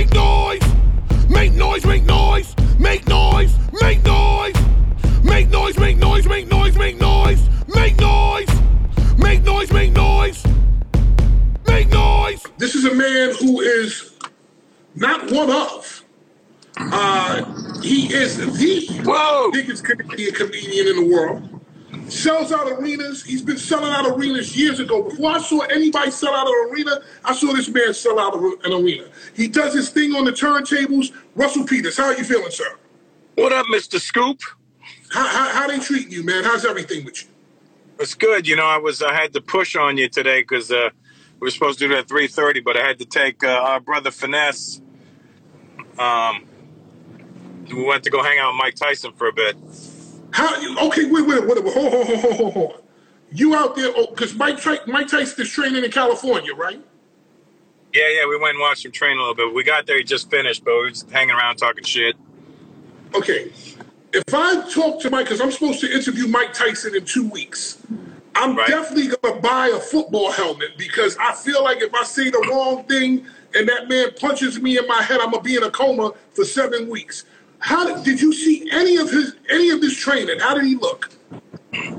Make noise! Make noise, make noise! Make noise! Make noise! Make noise, make noise, make noise, make noise! Make noise! Make noise, make noise! Make noise! This is a man who is not one of. Uh, he is the Whoa. biggest comedian in the world. Sells out arenas. He's been selling out arenas years ago. Before I saw anybody sell out an arena, I saw this man sell out of an arena. He does his thing on the turntables. Russell Peters, how are you feeling, sir? What up, Mr. Scoop? How, how, how they treating you, man? How's everything with you? It's good. You know, I was I had to push on you today because uh, we were supposed to do it at three thirty, but I had to take uh, our brother Finesse. Um, we went to go hang out with Mike Tyson for a bit. How? you- Okay, wait, wait, wait, wait. Hold, hold, hold, hold, hold, hold. You out there? Oh, because Mike Ty- Mike Tyson is training in California, right? Yeah, yeah, we went and watched him train a little bit. We got there, he just finished, but we were just hanging around talking shit. Okay. If I talk to Mike, because I'm supposed to interview Mike Tyson in two weeks, I'm Right. definitely gonna buy a football helmet because I feel like if I say the wrong thing and that man punches me in my head, I'm gonna be in a coma for seven weeks. How did, did you see any of his any of this training? How did he look?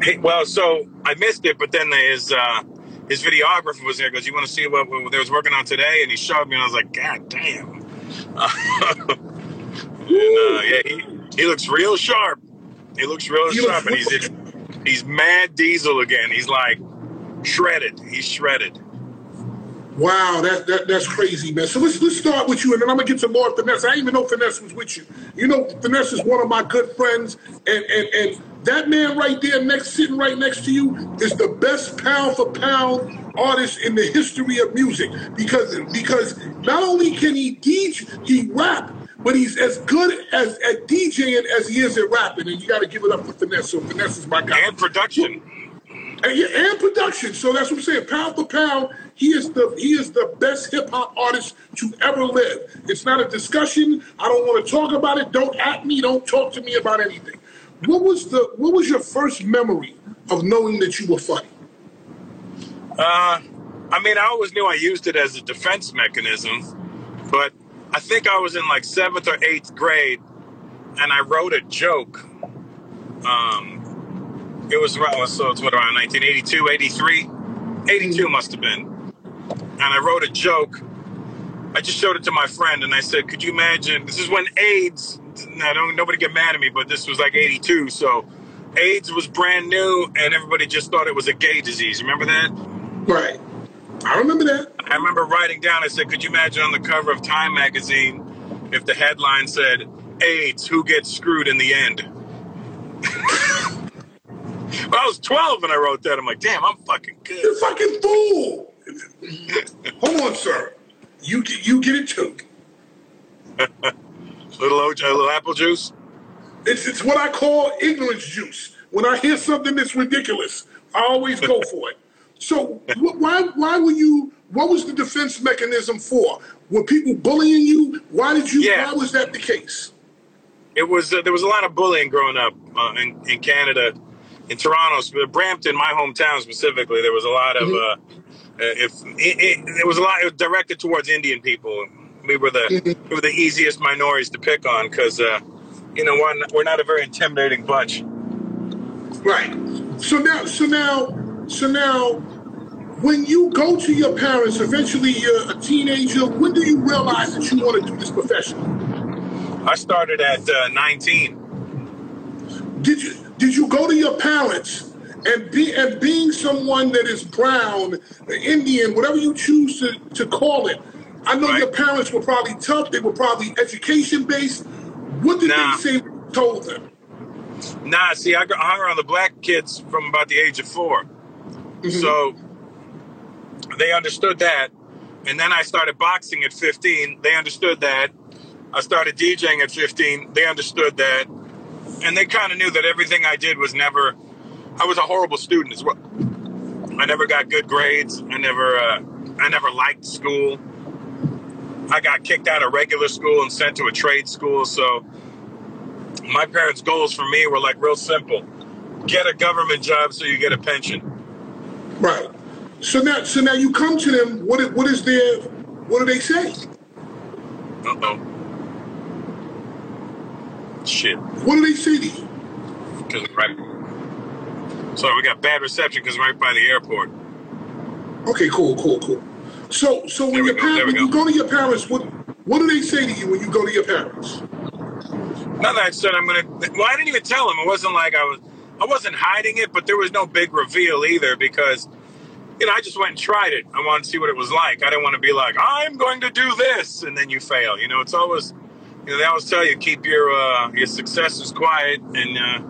Hey, well, so I missed it, but then his uh, his videographer was there. Goes, you want to see what, what they was working on today? And he showed me, and I was like, God damn. and, uh, yeah, he, he looks real sharp. He looks real He sharp, looks and he's he's mad diesel again. He's like shredded. He's shredded. Wow, that, that that's crazy, man. So let's let's start with you, and then I'm gonna get to more finesse. I didn't even know finesse was with you. You know, finesse is one of my good friends, and and and that man right there, next sitting right next to you, is the best pound for pound artist in the history of music because because not only can he DJ, he rap. But he's as good as at DJing as he is at rapping, and you got to give it up for finesse. So finesse is my guy. And production. And, and production. So that's what I'm saying. Pound for pound, he is the he is the best hip hop artist to ever live. It's not a discussion. I don't want to talk about it. Don't at me. Don't talk to me about anything. What was the what was your first memory of knowing that you were funny? Uh, I mean, I always knew I used it as a defense mechanism, but I think I was in like seventh or eighth grade, and I wrote a joke. Um, it was around so it's what around 1982, 83, 82 must have been, and I wrote a joke. I just showed it to my friend, and I said, "Could you imagine? This is when AIDS. Now, don't nobody get mad at me, but this was like '82, so." AIDS was brand new, and everybody just thought it was a gay disease. Remember that? Right. I remember that. I remember writing down, I said, could you imagine on the cover of Time magazine if the headline said, AIDS, who gets screwed in the end? well, I was 12 when I wrote that. I'm like, damn, I'm fucking good. You're fucking fool. Hold on, sir. You get you get it too. Little, OJ, little apple juice. It's it's what I call ignorance juice. When I hear something that's ridiculous, I always go for it. So wh- why why were you? What was the defense mechanism for? Were people bullying you? Why did you? Yeah. Why was that the case? It was, uh, there was a lot of bullying growing up uh, in, in Canada, in Toronto, Brampton, my hometown specifically. There was a lot of, uh, uh, if it, it, it was a lot it was directed towards Indian people. We were the we were the easiest minorities to pick on because uh, you know we're not, we're not a very intimidating bunch. Right. So now, so now, so now, when you go to your parents, eventually you're a teenager. When do you realize that you want to do this profession? I started at uh, 19. Did you did you go to your parents and be and being someone that is brown, Indian, whatever you choose to, to call it? I know Right. your parents were probably tough. They were probably education based. What did Nah. they say? Told them. Nah, see, I, I hung around the black kids from about the age of 4 mm-hmm. So they understood that. And then I started boxing at 15. They understood that. I started DJing at 15. They understood that. And they kind of knew that everything I did was never, I was a horrible student as well. I never got good grades. I never, uh, I never liked school. I got kicked out of regular school and sent to a trade school. So my parents' goals for me were like real simple get a government job so you get a pension. Right. So now, so now you come to them. What what is their? What do they say? Uh oh. Shit. What do they say to you? Because right. Sorry, we got bad reception because right by the airport. Okay, cool, cool, cool. So, so when your go, parents, when you go. go to your parents, what what do they say to you when you go to your parents? Now that I said I'm gonna, well, I didn't even tell him. It wasn't like I was, I wasn't hiding it, but there was no big reveal either because, you know, I just went and tried it. I wanted to see what it was like. I didn't want to be like, I'm going to do this, and then you fail. You know, it's always, you know, they always tell you keep your uh, your successes quiet and uh,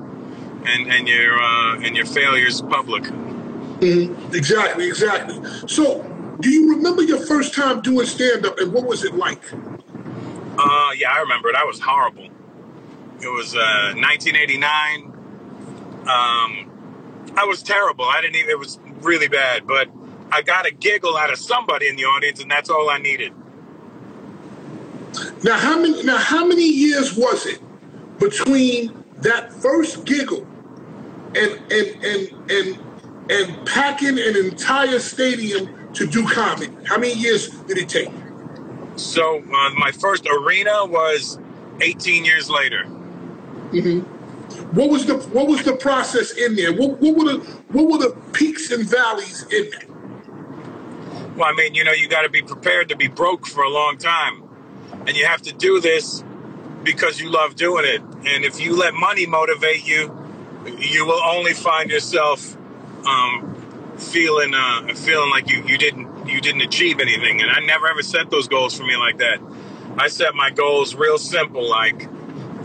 and and your uh, and your failures public. Exactly, exactly. So, do you remember your first time doing stand up and what was it like? Uh, yeah, I remember it. I was horrible. It was uh, 1989. Um, I was terrible. I didn't even. It was really bad. But I got a giggle out of somebody in the audience, and that's all I needed. Now, how many now how many years was it between that first giggle and and and and and packing an entire stadium to do comedy? How many years did it take? So uh, my first arena was 18 years later. Mm-hmm. What was the what was the process in there? What, what were the what were the peaks and valleys in that? Well, I mean, you know, you got to be prepared to be broke for a long time, and you have to do this because you love doing it. And if you let money motivate you, you will only find yourself um, feeling uh, feeling like you, you didn't you didn't achieve anything. And I never ever set those goals for me like that. I set my goals real simple, like,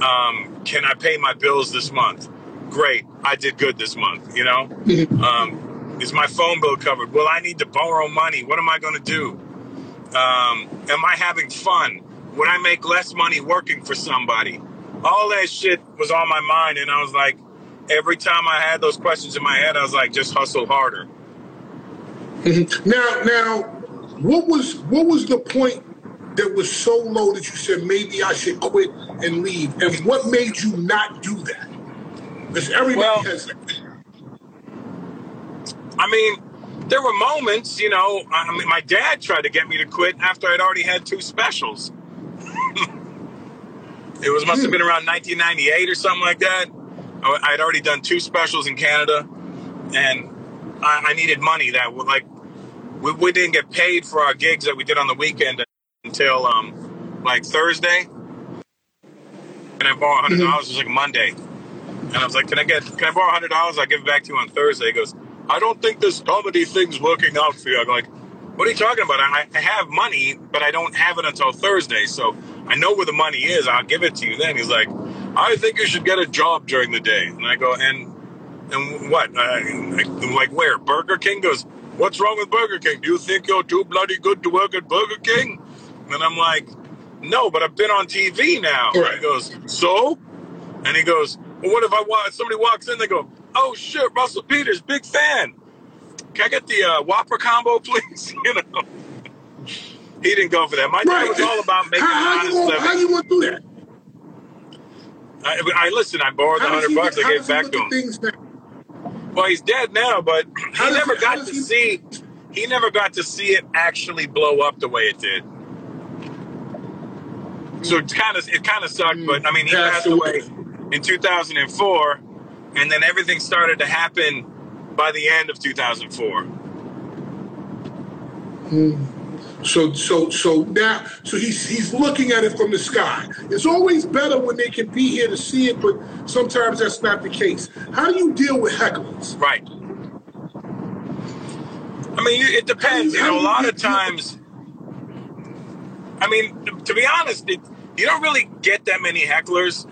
um, can I pay my bills this month? Great, I did good this month. You know, um, is my phone bill covered? Well, I need to borrow money. What am I going to do? Um, am I having fun? Would I make less money working for somebody? All that shit was on my mind, and I was like, every time I had those questions in my head, I was like, just hustle harder. Now, now, what was what was the point that was so low that you said maybe I should quit and leave? And what made you not do that? Because everybody Well- has that. I mean, there were moments, you know. I mean, my dad tried to get me to quit after I'd already had two specials. It was must have been around 1998 or something like that. I- I'd already done two specials in Canada, and I, I needed money. That would like we, we didn't get paid for our gigs that we did on the weekend until um like Thursday, and I borrowed hundred dollars. It was like Monday, and I was like, "Can I get? Can I borrow hundred dollars? I'll give it back to you on Thursday." He goes, "I don't think this comedy thing's working out for you." I'm like, "What are you talking about? I, I have money, but I don't have it until Thursday, so I know where the money is. I'll give it to you then." He's like, "I think you should get a job during the day," and I go, "And and what? I, I'm like, where? Burger King goes." What's wrong with Burger King? Do you think you're too bloody good to work at Burger King? And I'm like, no, but I've been on TV now. Right. He goes, so? And he goes, well, what if I wa- somebody walks in? They go, oh shit, Russell Peters, big fan. Can I get the uh, Whopper combo, please? you know, he didn't go for that. My dad was all about making how, how an honest you gonna, how you gonna do that? I, I listen. I borrowed the hundred bucks. I gave it back to him. things? Well, he's dead now, but How he never he- got to he- see. He never got to see it actually blow up the way it did. So hmm. it's kind of it kind of sucked, hmm. but I mean, he Passed away in 2004, and then everything started to happen by the end of 2004. Hmm. So so so now so he's he's looking at it from the sky. It's always better when they can be here to see it, but sometimes that's not the case. How do you deal with hecklers? Right. I mean, it depends. You know, a lot of times. I mean, to be honest, it, you don't really get that many hecklers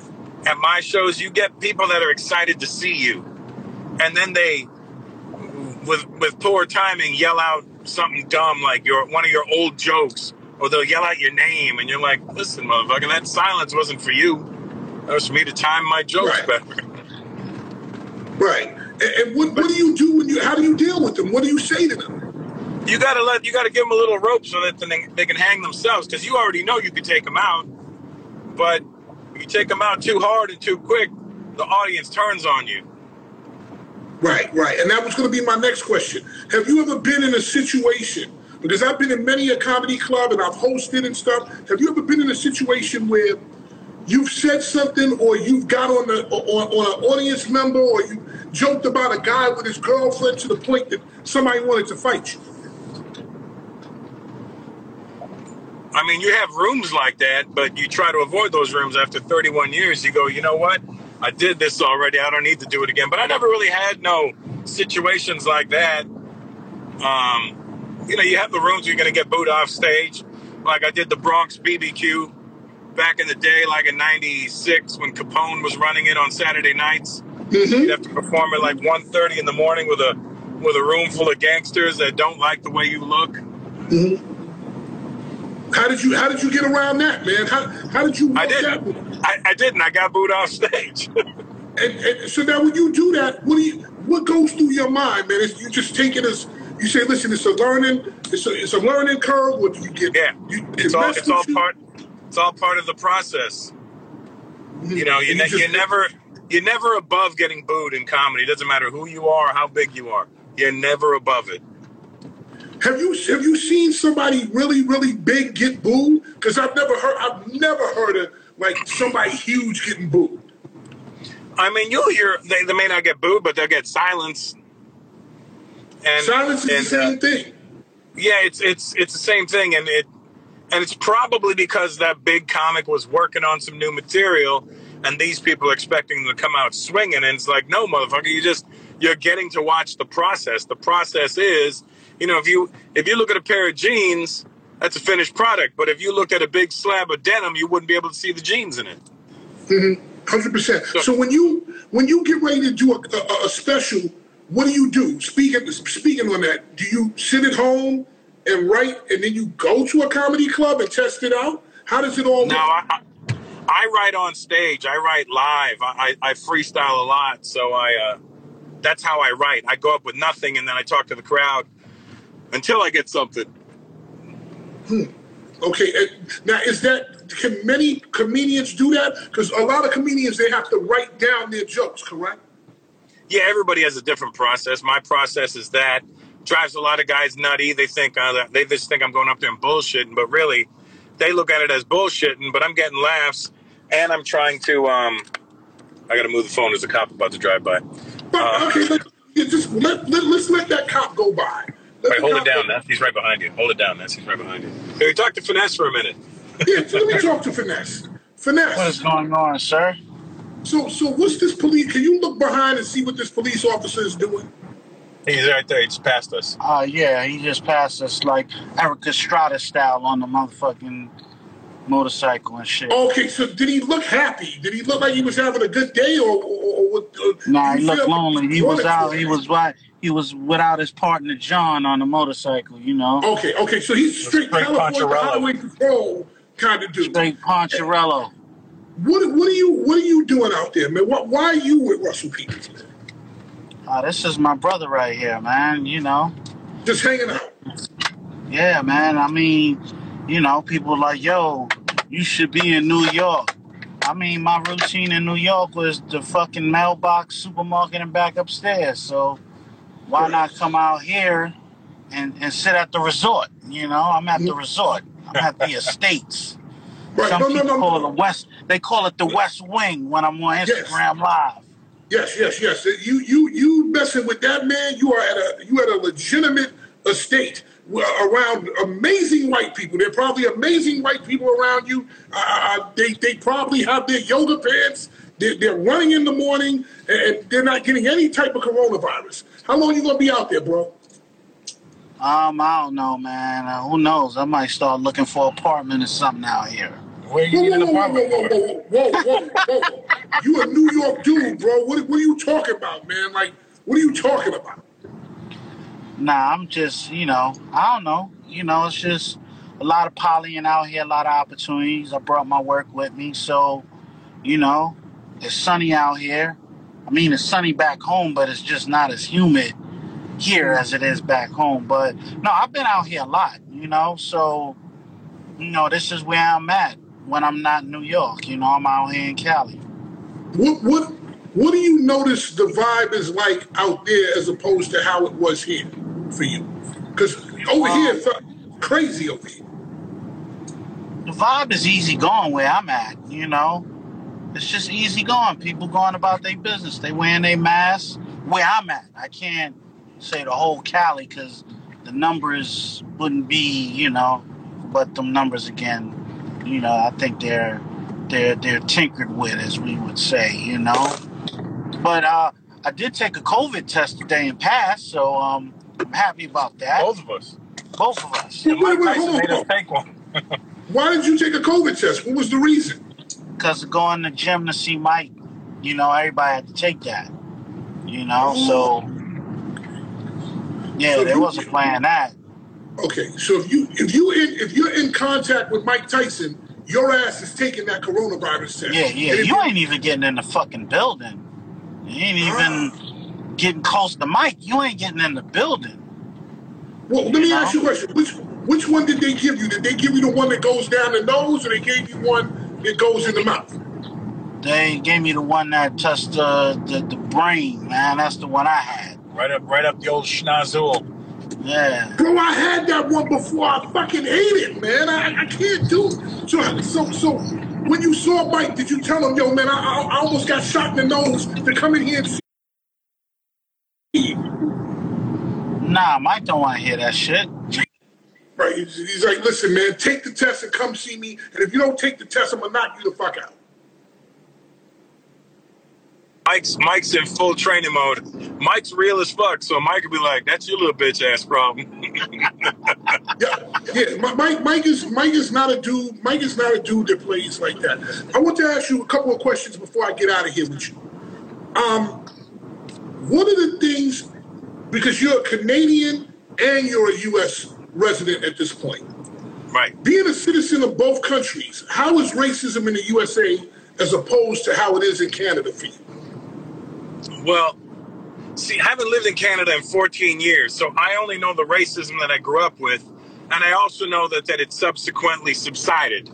at my shows. You get people that are excited to see you, and then they, with with poor timing, yell out something dumb like your one of your old jokes, or they'll yell out your name, and you're like, "Listen, motherfucker, that silence wasn't for you. That was for me to time my jokes Right. better." Right. And, and what, what do you do when you how do you deal with them? What do you say to them? you gotta let you gotta give them a little rope so that they, they can hang themselves because you already know you can take them out but if you take them out too hard and too quick the audience turns on you Right, right. And that was going to be my next question. Have you ever been in a situation Because I've been in many a comedy club and I've hosted and stuff. Have you ever been in a situation where you've said something or you've got on the on, on an audience member or you joked about a guy with his girlfriend to the point that somebody wanted to fight you? I mean, you have rooms like that, but you try to avoid those rooms after 31 years. You go, you know what? I did this already. I don't need to do it again. But I never really had no situations like that. Um, you know, you have the rooms you're going to get booed off stage. Like I did the Bronx BBQ back in the day, like in '96 when Capone was running it on Saturday nights. Mm-hmm. You'd have to perform at like 1:30 in the morning with a with a room full of gangsters that don't like the way you look. Mm-hmm. How did you How did you get around that, man? How How did you? I didn't. I, I, didn't. I got booed off stage. and, and, so now, when you do that, what do you? What goes through your mind, man? Is you just take it as you say, listen, it's a learning, it's a, it's a learning curve. What do you get? Yeah, you, it's all it's all you? part it's all part of the process. Mm-hmm. You know, you, ne- you, never you're never above getting booed in comedy. It doesn't matter who you are, or how big you are. You're never above it. Have you have you seen somebody really really big get booed? Because I've never heard I've never heard of like somebody huge getting booed. I mean, you'll hear they, they may not get booed, but they'll get silence. And silence is and, the same uh, thing. Yeah, it's it's it's the same thing, and it and it's probably because that big comic was working on some new material, and these people are expecting them to come out swinging, and it's like, no, motherfucker, you just you're getting to watch the process. The process is, you know, if you if you look at a pair of jeans, that's a finished product. But if you looked at a big slab of denim, you wouldn't be able to see the jeans in it. Mm-hmm. Hundred percent. So when you when you get ready to do a, a, a, special, what do you do? Speaking speaking on that, do you sit at home and write, and then you go to a comedy club and test it out? How does it all? No, I, I, I, write on stage. I write live. I, I, freestyle a lot, so I uh, that's how I write. I go up with nothing, and then I talk to the crowd until I get something. Hmm. Okay. Now, is that can many comedians do that? Because a lot of comedians they have to write down their jokes. Correct. Yeah, everybody has a different process. My process is that drives a lot of guys nutty. They think uh, they just think I'm going up there and bullshitting, but really, they look at it as bullshitting. But I'm getting laughs, and I'm trying to. Um, I got to move the phone. There's a cop about to drive by. But, uh, okay, let, just let, let, us let that cop go by. Wait, hold it down, Ness. He's right behind you. Hold it down, Ness. He's right behind you. Hey, talk to Finesse for a minute. yeah, let me talk to Finesse. Finesse. What is going on, sir? So, so what's this police? Can you look behind and see what this police officer is doing? He's right there. He just passed us. Uh, yeah, he just passed us like Erik Estrada style on the motherfucking motorcycle and shit. Okay, so did he look happy? Did he look like he was having a good day, or, or, or, or nah? He looked lonely. He was out. He was right he was without his partner John on the motorcycle, you know. Okay, okay, so he's straight, straight California highway patrol kind of dude. Straight Poncherello. What what are you what are you doing out there, man? What, why are you with Russell Peters? Uh, this is my brother right here, man. You know, just hanging out. Yeah, man. I mean, you know, people like, yo, you should be in New York. I mean, my routine in New York was the fucking mailbox, supermarket, and back upstairs. So why not come out here and, and sit at the resort? You know, I'm at the resort. I'm at the estates. Right. Some no, people no, no, call it the West. They call it the West Wing when I'm on Instagram yes. Live. Yes, yes, yes. You you you messing with that man? You are at a you at a legitimate estate around amazing white people. They're probably amazing white people around you. Uh, uh, they they probably have their yoga pants. They're, they're running in the morning, and they're not getting any type of coronavirus. How long you gonna be out there, bro? Um, I don't know, man. Uh, who knows? I might start looking for an apartment or something out here. Where you whoa, whoa, an apartment? Whoa, whoa, whoa, whoa, whoa, whoa. you a New York dude, bro. What, what are you talking about, man? Like, what are you talking about? Nah, I'm just, you know, I don't know. You know, it's just a lot of polying out here, a lot of opportunities. I brought my work with me, so, you know, it's sunny out here. I mean, it's sunny back home, but it's just not as humid here as it is back home. But no, I've been out here a lot, you know, so, you know, this is where I'm at when I'm not in New York. You know, I'm out here in Cali. What, what, what do you notice the vibe is like out there as opposed to how it was here for you? Because over um, here, crazy over here. The vibe is easy going where I'm at, you know. It's just easy going. People going about their business. They wearing their masks where I'm at. I can't say the whole Cali because the numbers wouldn't be, you know, but the numbers again, you know, I think they're they're they're tinkered with, as we would say, you know. But uh, I did take a COVID test today and passed, so um, I'm happy about that. Both of us. Both of us. Wait, wait, Mike hold made us on. take one. Why did you take a COVID test? What was the reason? Because of going to the gym to see Mike, you know, everybody had to take that. You know, oh. so yeah, So there was a plan that. Okay, so if you if you in if you're in contact with Mike Tyson, your ass is taking that coronavirus test. Yeah, yeah. You ain't even getting in the fucking building. You ain't even getting close to Mike. You ain't getting in the building. Well, let me ask you a question. Which which one did they give you? Did they give you the one that goes down the nose, or they gave you one that goes in the mouth? They gave me the one that touched the, the, the brain, man. That's the one I had. Right up, right up the old schnozzle. Yeah. Bro, I had that one before. I fucking hate it, man. I, I can't do it. So, so, so, when you saw Mike, did you tell him, yo, man, I, I I almost got shot in the nose to come in here and see you? Nah, Mike don't want to hear that shit. Right? He's, he's like, listen, man, take the test and come see me. And if you don't take the test, I'm gonna knock you the fuck out. Mike's Mike's in full training mode. Mike's real as fuck, so Mike would be like, "That's your little bitch ass problem." Yeah, yeah. Mi- Mike, Mike is Mike is not a dude. Mike is not a dude that plays like that. I want to ask you a couple of questions before I get out of here with you. Um, one of the things, because you're a Canadian and you're a U.S. resident at this point, right. being a citizen of both countries, how is racism in the USA as opposed to how it is in Canada for you? Well, see, I haven't lived in Canada in 14 years, so I only know the racism that I grew up with, and I also know that that it subsequently subsided.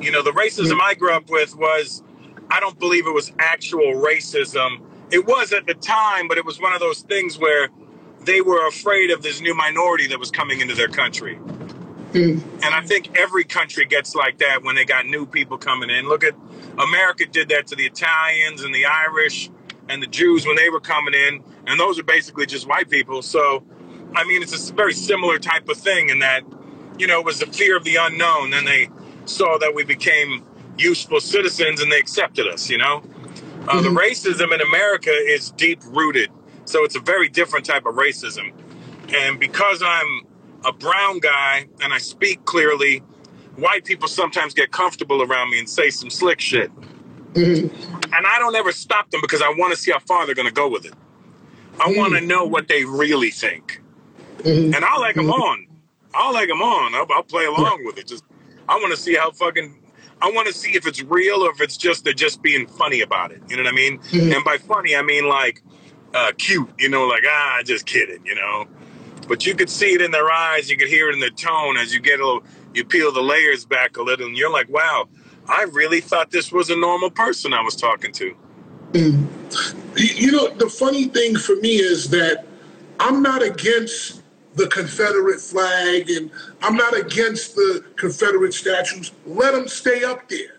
You know, the racism hmm. I grew up with was, I don't believe it was actual racism. It was at the time, but it was one of those things where they were afraid of this new minority that was coming into their country. Hmm. And I think every country gets like that when they got new people coming in. Look at America did that to the Italians and the Irish and the Jews when they were coming in, and those are basically just white people. So, I mean, it's a very similar type of thing in that, you know, it was the fear of the unknown, and they saw that we became useful citizens and they accepted us, you know? Uh, The mm-hmm. racism in America is deep rooted, so it's a very different type of racism. And because I'm a brown guy and I speak clearly, white people sometimes get comfortable around me and say some slick shit. Mm-hmm. And I don't ever stop them because I want to see how far they're going to go with it. I want to mm-hmm. know what they really think. And I'll egg them on. I'll egg them on. I'll, I'll play along with it. Just I want to see how fucking. I want to see if it's real or if it's just they're just being funny about it. You know what I mean? And by funny, I mean like uh, cute. You know, like ah, just kidding. You know. But you could see it in their eyes. You could hear it in their tone as you get a little. You peel the layers back a little, and you're like, wow. I really thought this was a normal person I was talking to. You you know, the funny thing for me is that I'm not against the Confederate flag and I'm not against the Confederate statues. Let them stay up there.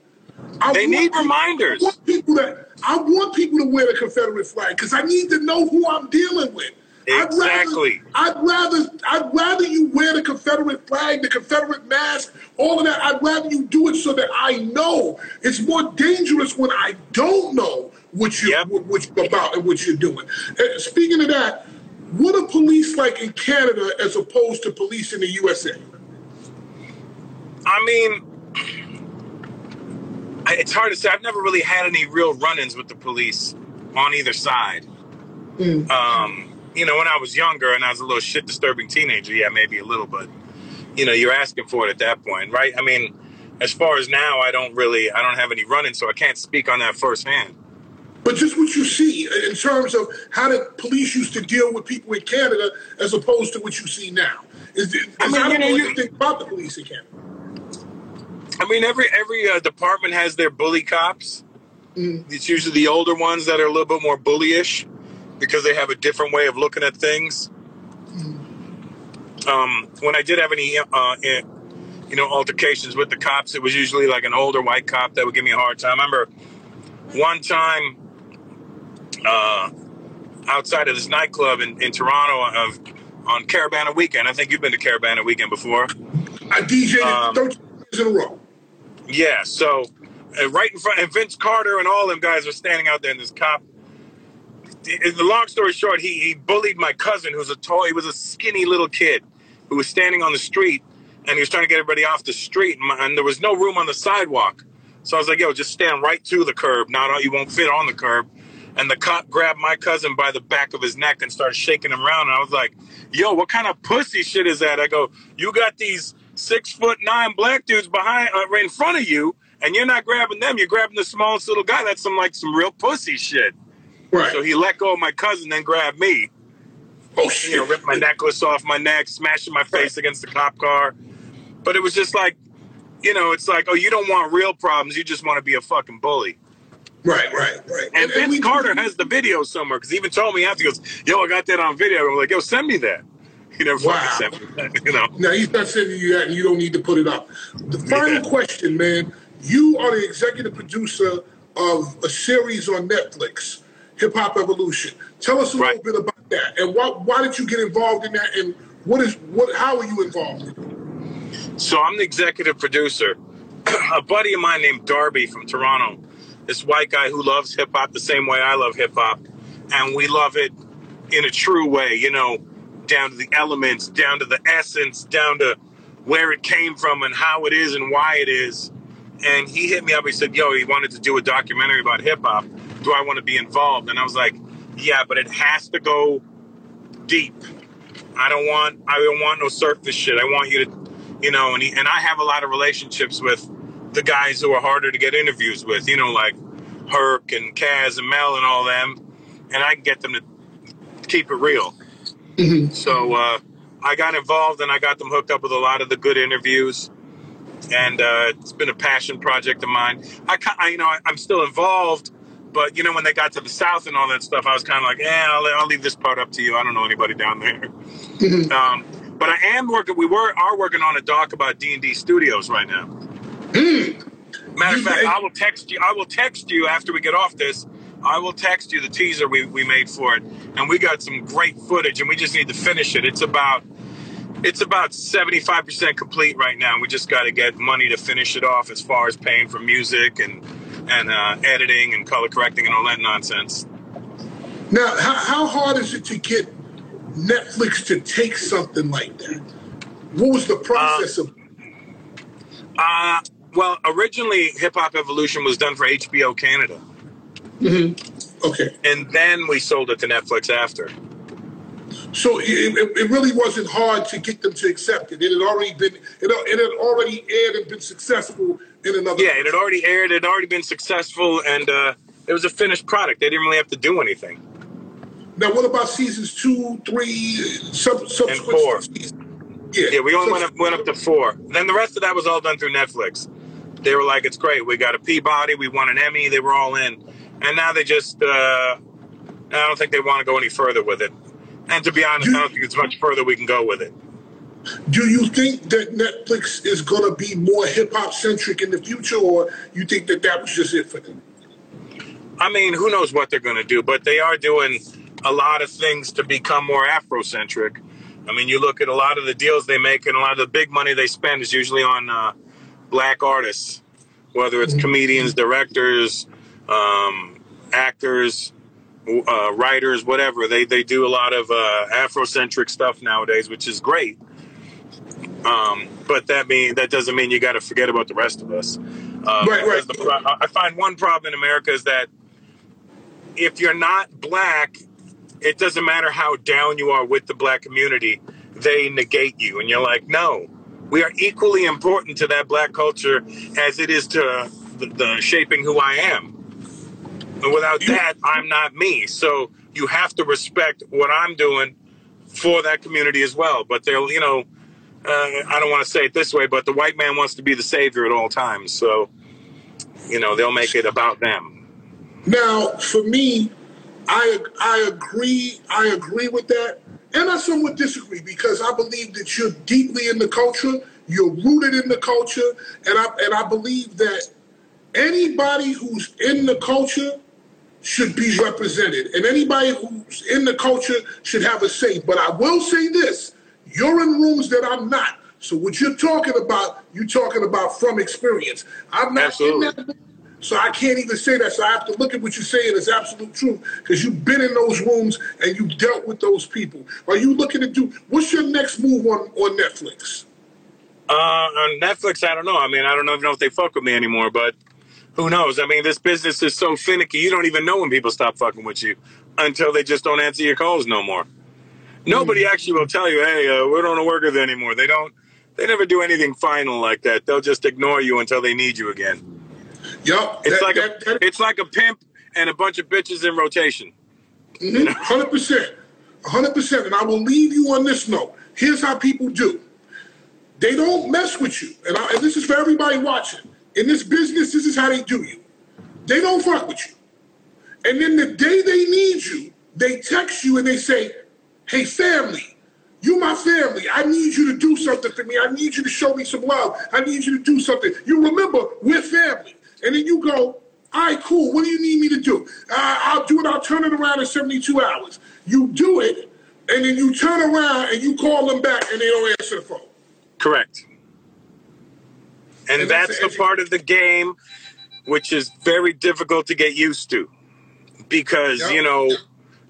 I They need people- reminders. I want people to, I want people to wear the Confederate flag because I need to know who I'm dealing with. Exactly. I'd rather, I'd rather, I'd rather you wear the Confederate flag, the Confederate mask, all of that. I'd rather you do it so that I know. It's more dangerous when I don't know what you Yep. what, what you're about and what you're doing. And speaking of that, what are police like in Canada as opposed to police in the USA? I mean, it's hard to say. I've never really had any real run-ins with the police on either side. Um, you know, when I was younger and I was a little shit-disturbing teenager, yeah, maybe a little, but you know, you're asking for it at that point, right? I mean, as far as now, I don't really, I don't have any run-ins, so I can't speak on that firsthand. But just what you see in terms of how the police used to deal with people in Canada as opposed to what you see now. Is, is I mean, you know, you- about the police in Canada. I mean, every every uh, department has their bully cops. It's usually the older ones that are a little bit more bullyish because they have a different way of looking at things. um, when I did have any, uh, you know, altercations with the cops, it was usually like an older white cop that would give me a hard time. I remember one time uh, outside of this nightclub in, in Toronto of, on Caribana Weekend. I think you've been to Caribana Weekend before. I DJed Um, 13 years in a row. Yeah, so uh, right in front, and Vince Carter and all them guys are standing out there, and this cop. The, the long story short, he, he bullied my cousin, who's a tall, he was a skinny little kid who was standing on the street, and he was trying to get everybody off the street, and, my, and there was no room on the sidewalk. So I was like, "Yo, just stand right to the curb. Not you won't fit on the curb." And the cop grabbed my cousin by the back of his neck and started shaking him around. And I was like, "Yo, what kind of pussy shit is that?" I go, "You got these six foot nine black dudes behind, uh, right in front of you, and you're not grabbing them. You're grabbing the smallest little guy. That's some like some real pussy shit." Right. So he let go of my cousin, then grabbed me. oh, shit. You know, ripped my necklace off my neck, smashing my face against the cop car. But it was just like, you know, it's like, oh, you don't want real problems. You just want to be a fucking bully. Right, right, right. And Vince we- Carter has the video somewhere because he even told me after. He goes, "Yo, I got that on video." I'm like, "Yo, send me that." He never Wow. fucking sent me that. You know. Now he's not sending you that, and you don't need to put it up. The final Yeah. question, man. You are the executive producer of a series on Netflix, Hip Hop Evolution. Tell us a Right. little bit about that, and why why did you get involved in that, and what is what? How are you involved? So I'm the executive producer. a buddy of mine named Darby from Toronto, this white guy who loves hip hop the same way I love hip hop, and we love it in a true way. You know, down to the elements, down to the essence, down to where it came from and how it is and why it is. And he hit me up. He said, "Yo, he wanted to do a documentary about hip hop. Do I want to be involved?" And I was like, "Yeah, but it has to go deep. I don't want I don't want no surface shit. I want you to, you know." And he, and I have a lot of relationships with the guys who are harder to get interviews with. You know, like Herc and Caz and Mel and all them, and I can get them to keep it real. So uh, I got involved and I got them hooked up with a lot of the good interviews, and uh, it's been a passion project of mine. I, I you know, I, I'm still involved, but you know, when they got to the South and all that stuff, I was kind of like, yeah, I'll, I'll leave this part up to you. I don't know anybody down there. um, but I am working. We were are working on a doc about D and D Studios right now. Matter of fact, I will text you. I will text you after we get off this. I will text you the teaser we, we made for it, and we got some great footage, and we just need to finish it. It's about it's about seventy five percent complete right now. We just got to get money to finish it off, as far as paying for music and and uh, editing and color correcting and all that nonsense. Now, how, how hard is it to get Netflix to take something like that? What was the process of? Uh, well, originally Hip Hop Evolution was done for HBO Canada, Okay, and then we sold it to Netflix after. so it, it, it really wasn't hard to get them to accept it. It had already been it, it had already aired and been successful in another. Yeah, it had already aired. It had already been successful, and uh, it was a finished product. They didn't really have to do anything. Now, what about seasons two, three, sub, subsequent four. seasons? Yeah, Yeah, we only So- went up, went up to four. Then the rest of that was all done through Netflix. They were like, "It's great. We got a Peabody. We won an Emmy. They were all in." And now they just, uh, I don't think they want to go any further with it. And to be honest, I don't think it's much further we can go with it. Do you think that Netflix is going to be more hip hop centric in the future, or you think that that was just it for them? I mean, who knows what they're going to do, but they are doing a lot of things to become more Afrocentric. I mean, you look at a lot of the deals they make, and a lot of the big money they spend is usually on uh, black artists, whether it's comedians, directors, um, actors, uh, writers, whatever. They they do a lot of uh, Afrocentric stuff nowadays, which is great. Um, but that mean that doesn't mean you got to forget about the rest of us. Um, Right, right. Pro- I find one problem in America is that if you're not black, it doesn't matter how down you are with the black community, they negate you. And you're like, no, we are equally important to that black culture as it is to the, the shaping who I am. And without that, I'm not me. So you have to respect what I'm doing for that community as well. But they'll, you know, uh, I don't want to say it this way, but the white man wants to be the savior at all times. So, you know, they'll make it about them. Now, for me, I I agree I agree with that, and I somewhat disagree because I believe that you're deeply in the culture, you're rooted in the culture, and I and I believe that anybody who's in the culture should be represented, and anybody who's in the culture should have a say. But I will say this: you're in rooms that I'm not. So what you're talking about, you're talking about from experience. I'm not Absolutely. in that so I can't even say that. So I have to look at what you're saying as absolute truth because you've been in those rooms and you dealt with those people. Are you looking to do? What's your next move on on Netflix? Uh, on Netflix, I don't know. I mean, I don't even know if they fuck with me anymore, but who knows? I mean, this business is so finicky. You don't even know when people stop fucking with you until they just don't answer your calls no more. Nobody actually will tell you, "Hey, uh, we don't work with you anymore." They don't. They never do anything final like that. They'll just ignore you until they need you again. Yup, It's that- like that- a, that- it's like a pimp and a bunch of bitches in rotation. Mm-hmm. Hundred percent, hundred percent. And I will leave you on this note. Here's how people do. They don't mess with you, and, I, and this is for everybody watching. In this business, this is how they do you. They don't fuck with you, and then the day they need you, they text you and they say, "Hey, family, you my family. I need you to do something for me. I need you to show me some love. I need you to do something. You remember we're family." And then you go, all right, cool. What do you need me to do? Uh, I'll do it. I'll turn it around in 72 hours. You do it, and then you turn around and you call them back, and they don't answer the phone. Correct. And, And that's that's the the part of the game which is very difficult to get used to. Because, Yep. you know,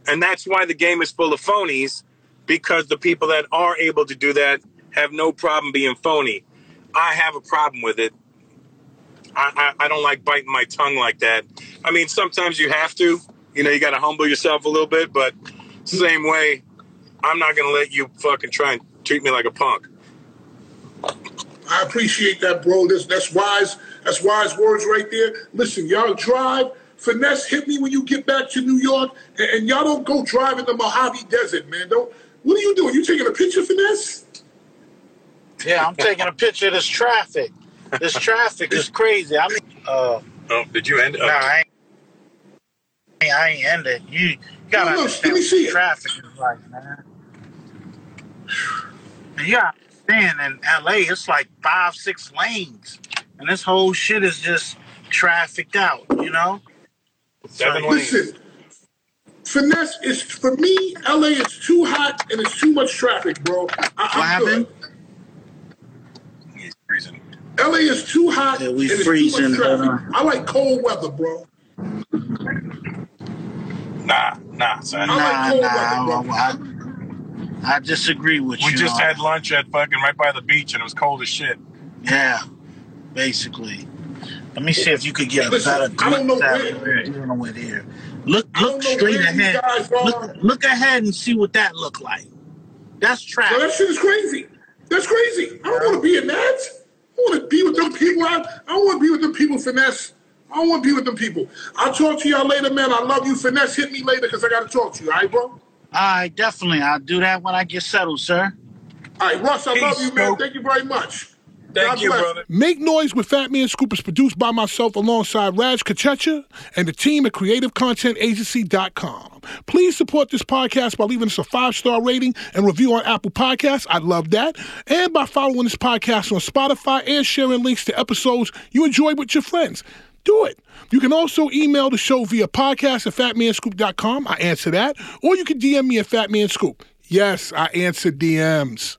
and that's why the game is full of phonies, because the people that are able to do that have no problem being phony. I have a problem with it. I, I, I don't like biting my tongue like that. I mean, sometimes you have to. You know, you got to humble yourself a little bit, but same way, I'm not going to let you fucking try and treat me like a punk. I appreciate that, bro. That's, that's wise. That's wise words right there. Listen, y'all drive. Finesse, hit me when you get back to New York, and, and y'all don't go drive in the Mojave Desert, man. Don't. What are you doing? You taking a picture, Finesse? Yeah, I'm taking a picture of this traffic. This traffic is crazy. I mean, uh, Oh, did you end? nah, I ain't, I ain't ended. You, you gotta No, no, understand let me see what traffic is like, man. And you gotta understand in LA, it's like five, six lanes, and this whole shit is just trafficked out. You know? Seven So- lanes. Listen, Finesse is for me. LA is too hot and it's too much traffic, bro. I, What I'm happened? He's freezing. LA is too hot Yeah, and we it's freezing, too much traffic. I like cold weather, bro. Nah, nah, son. I like Nah, cold nah, weather, I, I, I disagree with We you. We just had lunch at fucking right by the beach and it was cold as shit. Yeah, basically. Let me see if you could get a Listen, better I don't know glimpse at where- it where you're dealing here. Look, look straight ahead. Look, look ahead and see what that look like. That's Yo, that shit is crazy. That's crazy. I don't want to be in that. I want to be with them people. I, I don't want to be with them people, Finesse. I don't want to be with them people. I'll talk to y'all later, man. I love you. Finesse, hit me later because I got to talk to you. All right, bro? All All right, definitely. I'll do that when I get settled, sir. All right, Russ, I love you, man. Scoop. Thank you very much. Thank God you, bless. brother. Make Noise with Fat Man Scoop is produced by myself alongside Raj Kachecha and the team at CreativeContentAgency.com. Please support this podcast by leaving us a five star rating and review on Apple Podcasts. I'd love that. And by following this podcast on Spotify and sharing links to episodes you enjoy with your friends. Do it. You can also email the show via podcast at fatmanscoop.com. I answer that. Or you can DM me at Fatman Scoop. Yes, I answer DMs.